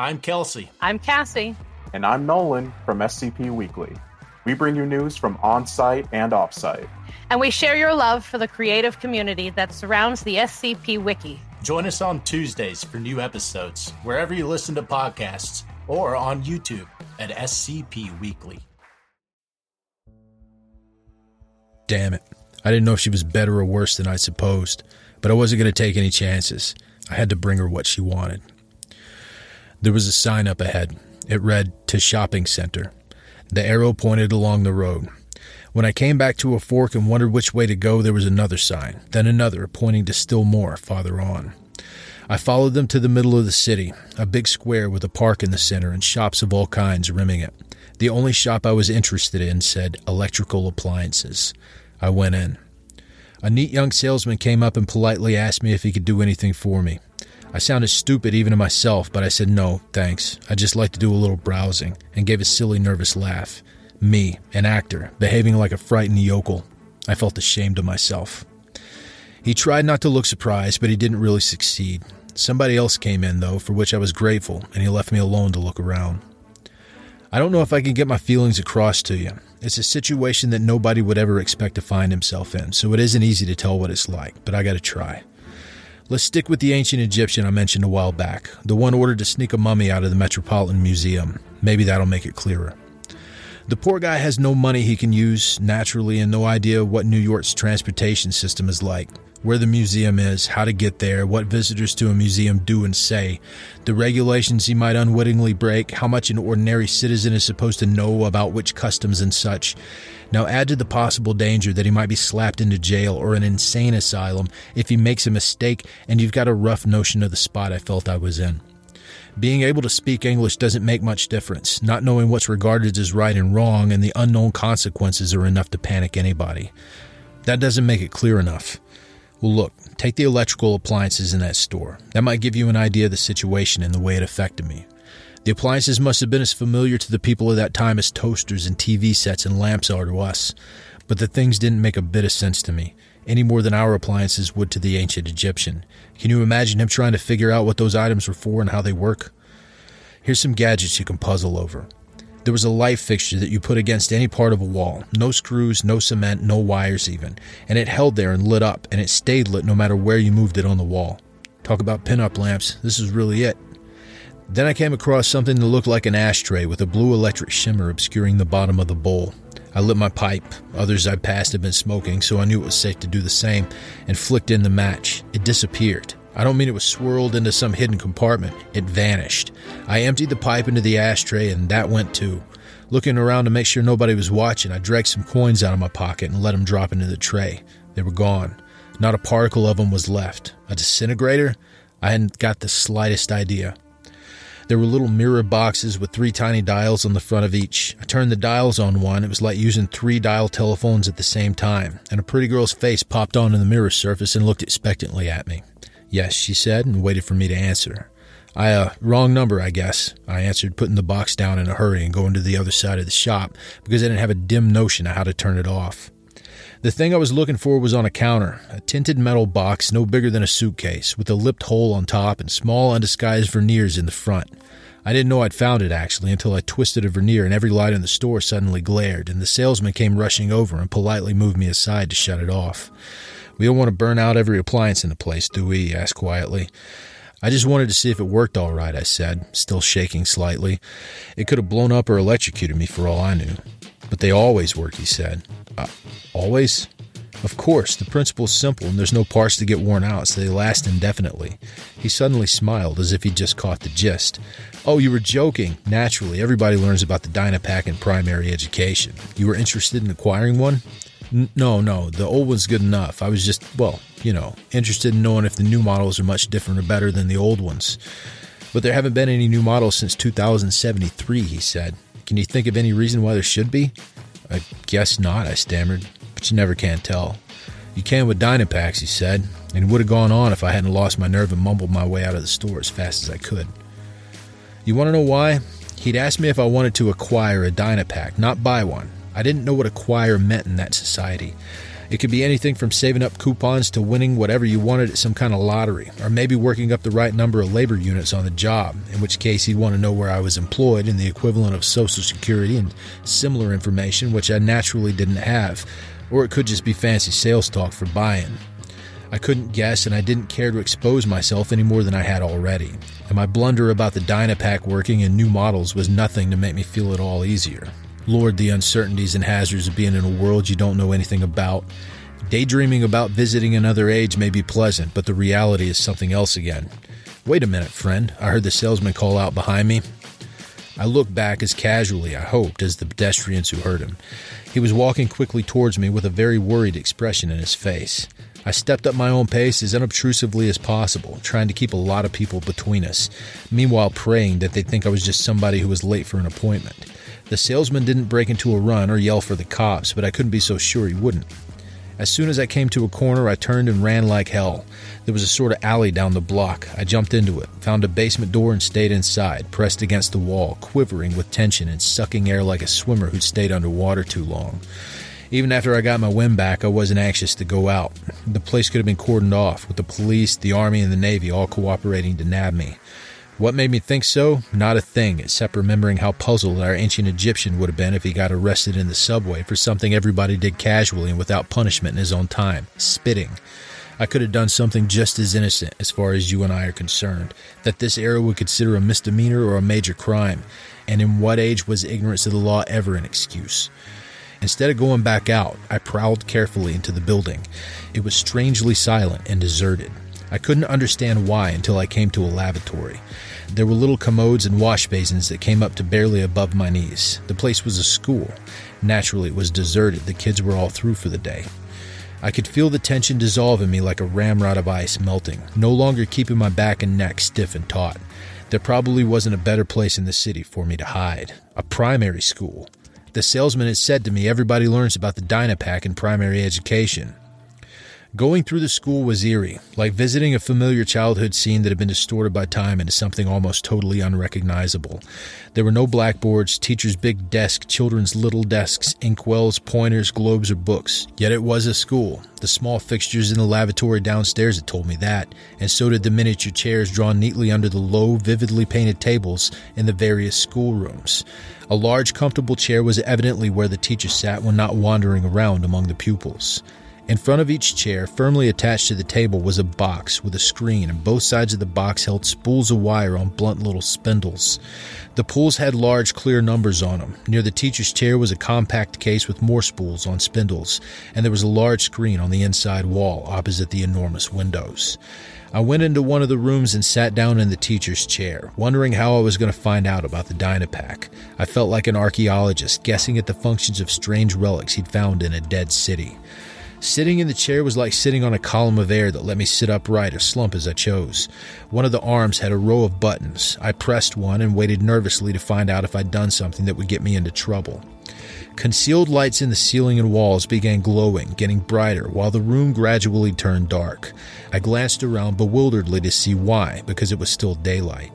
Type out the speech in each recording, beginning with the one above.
I'm Kelsey. I'm Cassie. And I'm Nolan from SCP Weekly. We bring you news from on site and off site. And we share your love for the creative community that surrounds the SCP Wiki. Join us on Tuesdays for new episodes, wherever you listen to podcasts, or on YouTube at SCP Weekly. Damn it. I didn't know if she was better or worse than I supposed, but I wasn't going to take any chances. I had to bring her what she wanted. There was a sign up ahead. It read, To Shopping Center. The arrow pointed along the road. When I came back to a fork and wondered which way to go, there was another sign, then another, pointing to still more farther on. I followed them to the middle of the city, a big square with a park in the center and shops of all kinds rimming it. The only shop I was interested in said electrical appliances. I went in. A neat young salesman came up and politely asked me if he could do anything for me. I sounded stupid even to myself, but I said no, thanks. I'd just like to do a little browsing, and gave a silly, nervous laugh. Me, an actor, behaving like a frightened yokel. I felt ashamed of myself. He tried not to look surprised, but he didn't really succeed. Somebody else came in, though, for which I was grateful, and he left me alone to look around. I don't know if I can get my feelings across to you. It's a situation that nobody would ever expect to find himself in, so it isn't easy to tell what it's like, but I gotta try. Let's stick with the ancient Egyptian I mentioned a while back, the one ordered to sneak a mummy out of the Metropolitan Museum. Maybe that'll make it clearer. The poor guy has no money he can use, naturally, and no idea what New York's transportation system is like where the museum is, how to get there, what visitors to a museum do and say, the regulations he might unwittingly break, how much an ordinary citizen is supposed to know about which customs and such. Now add to the possible danger that he might be slapped into jail or an insane asylum if he makes a mistake, and you've got a rough notion of the spot I felt I was in. Being able to speak English doesn't make much difference. Not knowing what's regarded as right and wrong and the unknown consequences are enough to panic anybody. That doesn't make it clear enough. Well, look, take the electrical appliances in that store. That might give you an idea of the situation and the way it affected me. The appliances must have been as familiar to the people of that time as toasters and TV sets and lamps are to us. But the things didn't make a bit of sense to me, any more than our appliances would to the ancient Egyptian. Can you imagine him trying to figure out what those items were for and how they work? Here's some gadgets you can puzzle over. There was a light fixture that you put against any part of a wall. No screws, no cement, no wires even. And it held there and lit up, and it stayed lit no matter where you moved it on the wall. Talk about pin-up lamps. This is really it. Then I came across something that looked like an ashtray with a blue electric shimmer obscuring the bottom of the bowl. I lit my pipe. Others I passed had been smoking, so I knew it was safe to do the same, and flicked in the match. It disappeared. I don't mean it was swirled into some hidden compartment. It vanished. I emptied the pipe into the ashtray and that went too. Looking around to make sure nobody was watching, I dragged some coins out of my pocket and let them drop into the tray. They were gone. Not a particle of them was left. A disintegrator? I hadn't got the slightest idea. There were little mirror boxes with three tiny dials on the front of each. I turned the dials on one. It was like using three dial telephones at the same time, and a pretty girl's face popped onto the mirror surface and looked expectantly at me. Yes, she said, and waited for me to answer. I, uh, wrong number, I guess, I answered, putting the box down in a hurry and going to the other side of the shop because I didn't have a dim notion of how to turn it off. The thing I was looking for was on a counter, a tinted metal box no bigger than a suitcase, with a lipped hole on top and small undisguised verniers in the front. I didn't know I'd found it actually until I twisted a vernier and every light in the store suddenly glared, and the salesman came rushing over and politely moved me aside to shut it off. We don't want to burn out every appliance in the place, do we? he asked quietly. I just wanted to see if it worked all right, I said, still shaking slightly. It could have blown up or electrocuted me for all I knew. But they always work, he said. Uh, always? Of course, the principle's simple and there's no parts to get worn out, so they last indefinitely. He suddenly smiled as if he'd just caught the gist. Oh, you were joking. Naturally, everybody learns about the Dynapack in primary education. You were interested in acquiring one? No, no, the old one's good enough. I was just, well, you know, interested in knowing if the new models are much different or better than the old ones. But there haven't been any new models since 2073, he said. Can you think of any reason why there should be? I guess not, I stammered, but you never can tell. You can with Dynapacks, he said, and it would have gone on if I hadn't lost my nerve and mumbled my way out of the store as fast as I could. You want to know why? He'd asked me if I wanted to acquire a Dynapack, not buy one. I didn't know what acquire meant in that society. It could be anything from saving up coupons to winning whatever you wanted at some kind of lottery, or maybe working up the right number of labor units on the job, in which case he'd want to know where I was employed and the equivalent of Social Security and similar information, which I naturally didn't have, or it could just be fancy sales talk for buy-in. I couldn't guess, and I didn't care to expose myself any more than I had already. And my blunder about the Dynapack working and new models was nothing to make me feel at all easier. Lord, the uncertainties and hazards of being in a world you don't know anything about. Daydreaming about visiting another age may be pleasant, but the reality is something else again. Wait a minute, friend, I heard the salesman call out behind me. I looked back as casually, I hoped, as the pedestrians who heard him. He was walking quickly towards me with a very worried expression in his face. I stepped up my own pace as unobtrusively as possible, trying to keep a lot of people between us, meanwhile praying that they'd think I was just somebody who was late for an appointment. The salesman didn't break into a run or yell for the cops, but I couldn't be so sure he wouldn't. As soon as I came to a corner, I turned and ran like hell. There was a sort of alley down the block. I jumped into it, found a basement door, and stayed inside, pressed against the wall, quivering with tension and sucking air like a swimmer who'd stayed underwater too long. Even after I got my wind back, I wasn't anxious to go out. The place could have been cordoned off, with the police, the army, and the navy all cooperating to nab me. What made me think so? Not a thing, except remembering how puzzled our ancient Egyptian would have been if he got arrested in the subway for something everybody did casually and without punishment in his own time spitting. I could have done something just as innocent, as far as you and I are concerned, that this era would consider a misdemeanor or a major crime. And in what age was ignorance of the law ever an excuse? Instead of going back out, I prowled carefully into the building. It was strangely silent and deserted. I couldn't understand why until I came to a lavatory. There were little commodes and wash basins that came up to barely above my knees. The place was a school. Naturally, it was deserted. The kids were all through for the day. I could feel the tension dissolve in me like a ramrod of ice melting, no longer keeping my back and neck stiff and taut. There probably wasn't a better place in the city for me to hide. A primary school. The salesman had said to me everybody learns about the Dynapack in primary education. Going through the school was eerie, like visiting a familiar childhood scene that had been distorted by time into something almost totally unrecognizable. There were no blackboards, teachers' big desk, children's little desks, inkwells, pointers, globes, or books. Yet it was a school. The small fixtures in the lavatory downstairs had told me that, and so did the miniature chairs drawn neatly under the low, vividly painted tables in the various schoolrooms. A large, comfortable chair was evidently where the teacher sat when not wandering around among the pupils. In front of each chair, firmly attached to the table, was a box with a screen, and both sides of the box held spools of wire on blunt little spindles. The pools had large, clear numbers on them. Near the teacher's chair was a compact case with more spools on spindles, and there was a large screen on the inside wall opposite the enormous windows. I went into one of the rooms and sat down in the teacher's chair, wondering how I was going to find out about the Dynapack. I felt like an archaeologist guessing at the functions of strange relics he'd found in a dead city. Sitting in the chair was like sitting on a column of air that let me sit upright or slump as I chose. One of the arms had a row of buttons. I pressed one and waited nervously to find out if I'd done something that would get me into trouble. Concealed lights in the ceiling and walls began glowing, getting brighter, while the room gradually turned dark. I glanced around bewilderedly to see why, because it was still daylight.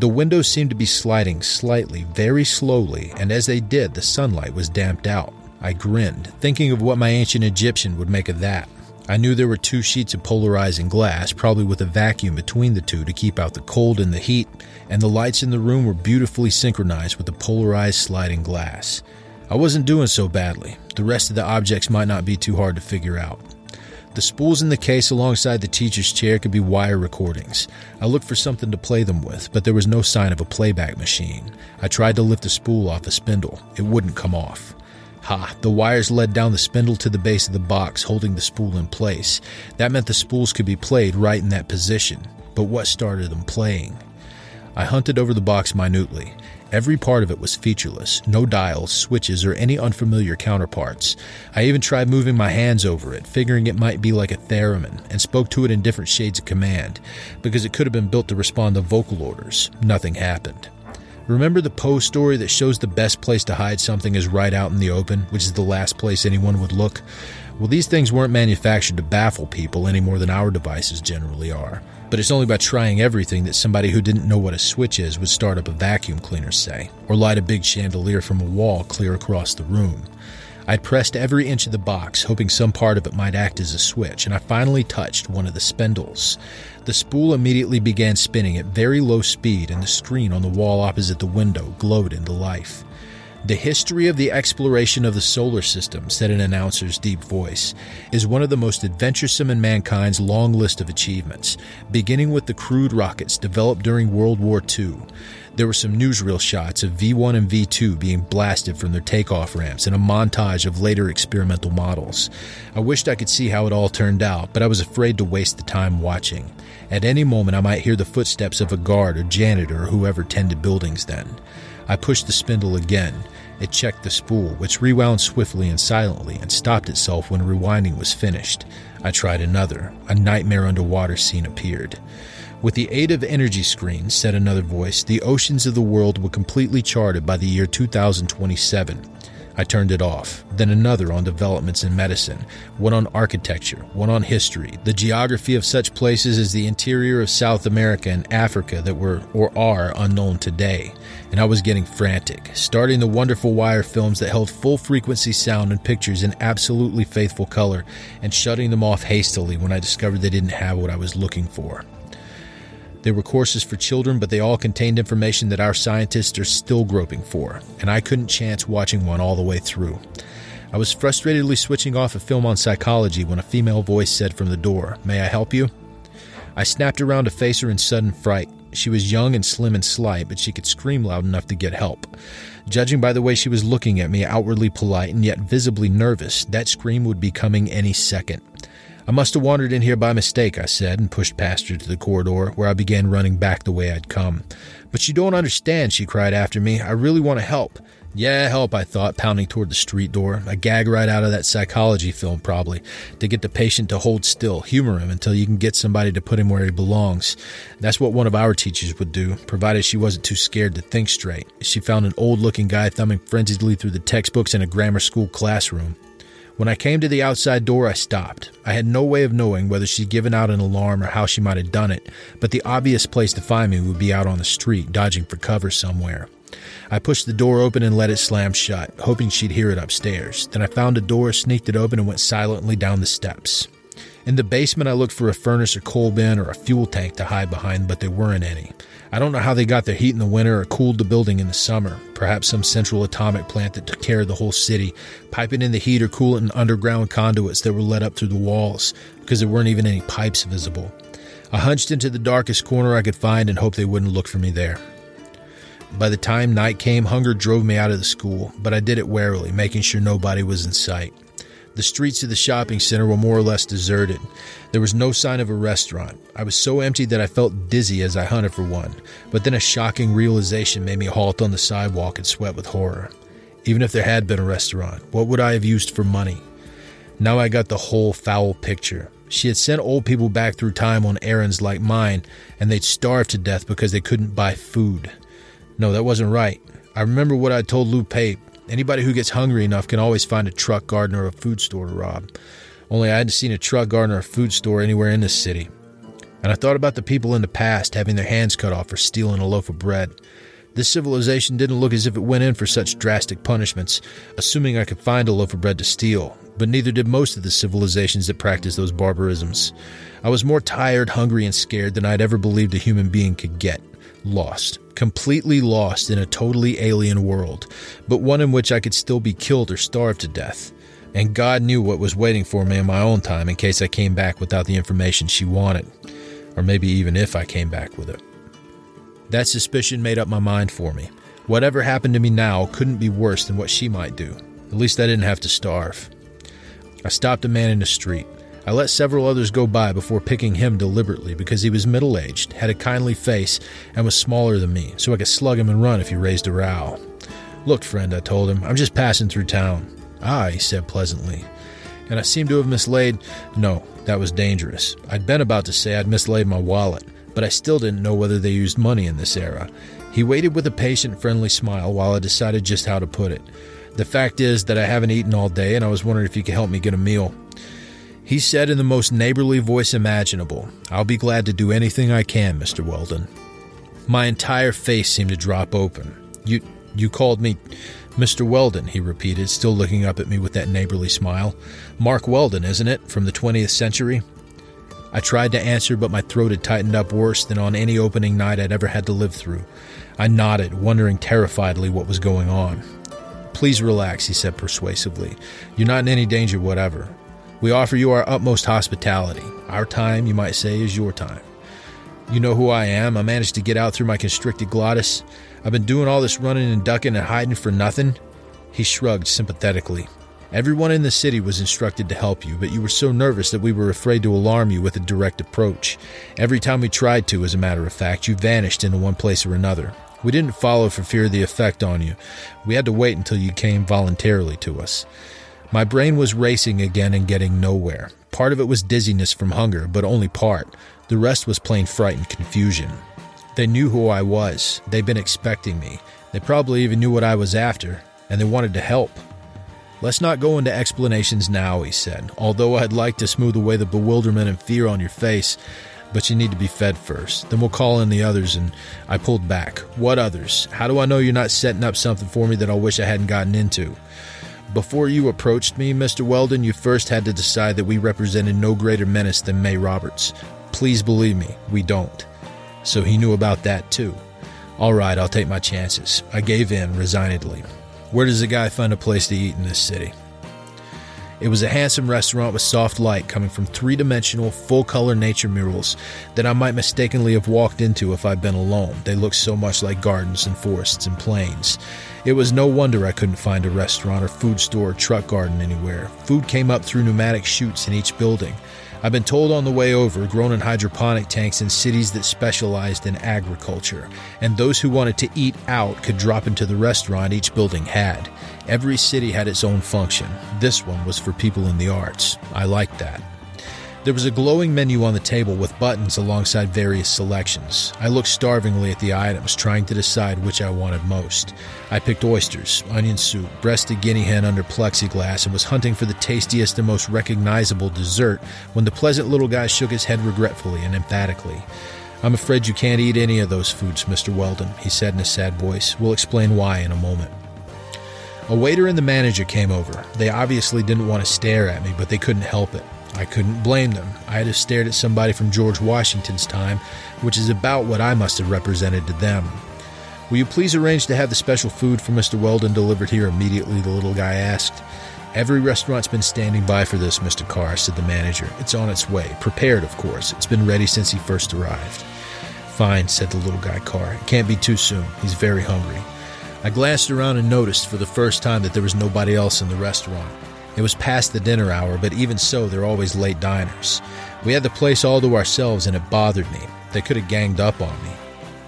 The windows seemed to be sliding slightly, very slowly, and as they did, the sunlight was damped out. I grinned, thinking of what my ancient Egyptian would make of that. I knew there were two sheets of polarizing glass, probably with a vacuum between the two to keep out the cold and the heat, and the lights in the room were beautifully synchronized with the polarized sliding glass. I wasn't doing so badly. The rest of the objects might not be too hard to figure out. The spools in the case alongside the teacher's chair could be wire recordings. I looked for something to play them with, but there was no sign of a playback machine. I tried to lift the spool off the spindle. It wouldn't come off. Ha, the wires led down the spindle to the base of the box, holding the spool in place. That meant the spools could be played right in that position. But what started them playing? I hunted over the box minutely. Every part of it was featureless, no dials, switches, or any unfamiliar counterparts. I even tried moving my hands over it, figuring it might be like a theremin, and spoke to it in different shades of command, because it could have been built to respond to vocal orders. Nothing happened. Remember the Poe story that shows the best place to hide something is right out in the open, which is the last place anyone would look? Well, these things weren't manufactured to baffle people any more than our devices generally are. But it's only by trying everything that somebody who didn't know what a switch is would start up a vacuum cleaner, say, or light a big chandelier from a wall clear across the room. I'd pressed every inch of the box, hoping some part of it might act as a switch, and I finally touched one of the spindles. The spool immediately began spinning at very low speed, and the screen on the wall opposite the window glowed into life. The history of the exploration of the solar system, said an announcer's deep voice, is one of the most adventuresome in mankind's long list of achievements, beginning with the crude rockets developed during World War II. There were some newsreel shots of V 1 and V 2 being blasted from their takeoff ramps and a montage of later experimental models. I wished I could see how it all turned out, but I was afraid to waste the time watching. At any moment, I might hear the footsteps of a guard or janitor or whoever tended buildings then. I pushed the spindle again. It checked the spool, which rewound swiftly and silently and stopped itself when rewinding was finished. I tried another. A nightmare underwater scene appeared. With the aid of energy screens, said another voice, the oceans of the world were completely charted by the year 2027. I turned it off. Then another on developments in medicine, one on architecture, one on history, the geography of such places as the interior of South America and Africa that were or are unknown today. And I was getting frantic, starting the wonderful wire films that held full frequency sound and pictures in absolutely faithful color, and shutting them off hastily when I discovered they didn't have what I was looking for. There were courses for children, but they all contained information that our scientists are still groping for, and I couldn't chance watching one all the way through. I was frustratedly switching off a film on psychology when a female voice said from the door, May I help you? I snapped around to face her in sudden fright. She was young and slim and slight, but she could scream loud enough to get help. Judging by the way she was looking at me, outwardly polite and yet visibly nervous, that scream would be coming any second. I must have wandered in here by mistake, I said, and pushed past her to the corridor, where I began running back the way I'd come. But you don't understand, she cried after me. I really want to help. Yeah, help, I thought, pounding toward the street door. A gag right out of that psychology film, probably, to get the patient to hold still, humor him until you can get somebody to put him where he belongs. That's what one of our teachers would do, provided she wasn't too scared to think straight. She found an old looking guy thumbing frenziedly through the textbooks in a grammar school classroom. When I came to the outside door, I stopped. I had no way of knowing whether she'd given out an alarm or how she might have done it, but the obvious place to find me would be out on the street, dodging for cover somewhere. I pushed the door open and let it slam shut, hoping she'd hear it upstairs. Then I found a door, sneaked it open, and went silently down the steps. In the basement, I looked for a furnace or coal bin or a fuel tank to hide behind, but there weren't any. I don't know how they got their heat in the winter or cooled the building in the summer. Perhaps some central atomic plant that took care of the whole city, piping in the heat or coolant in underground conduits that were let up through the walls, because there weren't even any pipes visible. I hunched into the darkest corner I could find and hoped they wouldn't look for me there. By the time night came, hunger drove me out of the school, but I did it warily, making sure nobody was in sight. The streets of the shopping center were more or less deserted. There was no sign of a restaurant. I was so empty that I felt dizzy as I hunted for one, but then a shocking realization made me halt on the sidewalk and sweat with horror. Even if there had been a restaurant, what would I have used for money? Now I got the whole foul picture. She had sent old people back through time on errands like mine, and they'd starve to death because they couldn't buy food. No, that wasn't right. I remember what I told Lou Pape. Anybody who gets hungry enough can always find a truck garden or a food store to rob. Only I hadn't seen a truck garden or a food store anywhere in this city. And I thought about the people in the past having their hands cut off for stealing a loaf of bread. This civilization didn't look as if it went in for such drastic punishments, assuming I could find a loaf of bread to steal, but neither did most of the civilizations that practiced those barbarisms. I was more tired, hungry, and scared than I'd ever believed a human being could get. Lost. Completely lost in a totally alien world, but one in which I could still be killed or starved to death. And God knew what was waiting for me in my own time in case I came back without the information she wanted, or maybe even if I came back with it. That suspicion made up my mind for me. Whatever happened to me now couldn't be worse than what she might do. At least I didn't have to starve. I stopped a man in the street. I let several others go by before picking him deliberately because he was middle aged, had a kindly face, and was smaller than me, so I could slug him and run if he raised a row. Look, friend, I told him, I'm just passing through town. Ah, he said pleasantly. And I seemed to have mislaid. No, that was dangerous. I'd been about to say I'd mislaid my wallet, but I still didn't know whether they used money in this era. He waited with a patient, friendly smile while I decided just how to put it. The fact is that I haven't eaten all day, and I was wondering if you could help me get a meal. He said in the most neighborly voice imaginable, I'll be glad to do anything I can, Mr. Weldon. My entire face seemed to drop open. You you called me Mr. Weldon, he repeated, still looking up at me with that neighborly smile. Mark Weldon, isn't it? From the 20th century? I tried to answer, but my throat had tightened up worse than on any opening night I'd ever had to live through. I nodded, wondering terrifiedly what was going on. Please relax, he said persuasively. You're not in any danger whatever. We offer you our utmost hospitality. Our time, you might say, is your time. You know who I am. I managed to get out through my constricted glottis. I've been doing all this running and ducking and hiding for nothing. He shrugged sympathetically. Everyone in the city was instructed to help you, but you were so nervous that we were afraid to alarm you with a direct approach. Every time we tried to, as a matter of fact, you vanished into one place or another. We didn't follow for fear of the effect on you. We had to wait until you came voluntarily to us. My brain was racing again and getting nowhere. Part of it was dizziness from hunger, but only part. The rest was plain fright and confusion. They knew who I was. They'd been expecting me. They probably even knew what I was after, and they wanted to help. Let's not go into explanations now, he said, although I'd like to smooth away the bewilderment and fear on your face. But you need to be fed first. Then we'll call in the others, and I pulled back. What others? How do I know you're not setting up something for me that I wish I hadn't gotten into? Before you approached me, Mr. Weldon, you first had to decide that we represented no greater menace than May Roberts. Please believe me, we don't. So he knew about that too. All right, I'll take my chances. I gave in resignedly. Where does a guy find a place to eat in this city? It was a handsome restaurant with soft light coming from three dimensional, full color nature murals that I might mistakenly have walked into if I'd been alone. They looked so much like gardens and forests and plains. It was no wonder I couldn't find a restaurant or food store or truck garden anywhere. Food came up through pneumatic chutes in each building. I've been told on the way over, grown in hydroponic tanks in cities that specialized in agriculture, and those who wanted to eat out could drop into the restaurant each building had. Every city had its own function. This one was for people in the arts. I liked that. There was a glowing menu on the table with buttons alongside various selections. I looked starvingly at the items, trying to decide which I wanted most. I picked oysters, onion soup, breasted guinea hen under plexiglass, and was hunting for the tastiest and most recognizable dessert when the pleasant little guy shook his head regretfully and emphatically. I'm afraid you can't eat any of those foods, Mr. Weldon, he said in a sad voice. We'll explain why in a moment. A waiter and the manager came over. They obviously didn't want to stare at me, but they couldn't help it. I couldn't blame them. I'd have stared at somebody from George Washington's time, which is about what I must have represented to them. Will you please arrange to have the special food for Mr. Weldon delivered here immediately? The little guy asked. Every restaurant's been standing by for this, Mr. Carr, said the manager. It's on its way. Prepared, of course. It's been ready since he first arrived. Fine, said the little guy Carr. It can't be too soon. He's very hungry. I glanced around and noticed for the first time that there was nobody else in the restaurant. It was past the dinner hour, but even so, they're always late diners. We had the place all to ourselves, and it bothered me. They could have ganged up on me,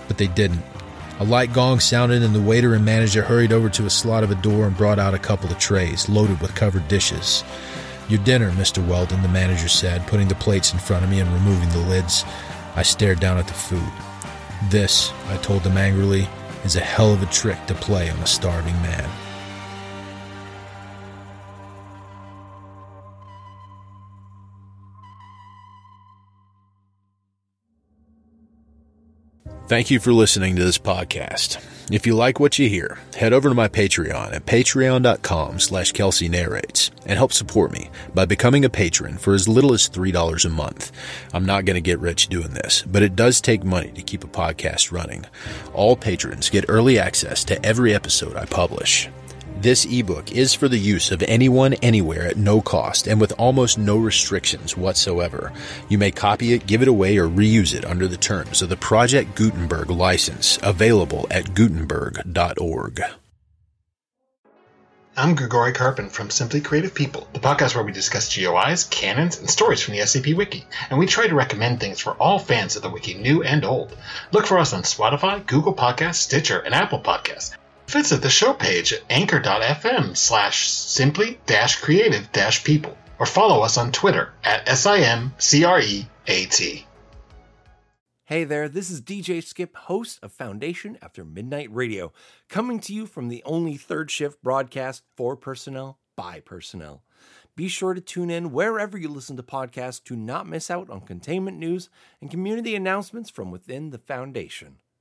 but they didn't. A light gong sounded, and the waiter and manager hurried over to a slot of a door and brought out a couple of trays loaded with covered dishes. Your dinner, Mr. Weldon, the manager said, putting the plates in front of me and removing the lids. I stared down at the food. This, I told them angrily, is a hell of a trick to play on a starving man. Thank you for listening to this podcast. If you like what you hear, head over to my Patreon at patreon.com slash Kelsey narrates and help support me by becoming a patron for as little as $3 a month. I'm not going to get rich doing this, but it does take money to keep a podcast running. All patrons get early access to every episode I publish. This ebook is for the use of anyone anywhere at no cost and with almost no restrictions whatsoever. You may copy it, give it away, or reuse it under the terms of the Project Gutenberg license available at gutenberg.org. I'm Grigori Karpin from Simply Creative People, the podcast where we discuss GOIs, canons, and stories from the SCP Wiki, and we try to recommend things for all fans of the Wiki, new and old. Look for us on Spotify, Google Podcasts, Stitcher, and Apple Podcasts. Visit the show page at anchor.fm slash simply dash creative dash people or follow us on Twitter at S-I-M-C-R-E-A-T. Hey there, this is DJ Skip, host of Foundation After Midnight Radio, coming to you from the only third shift broadcast for personnel by personnel. Be sure to tune in wherever you listen to podcasts to not miss out on containment news and community announcements from within the Foundation.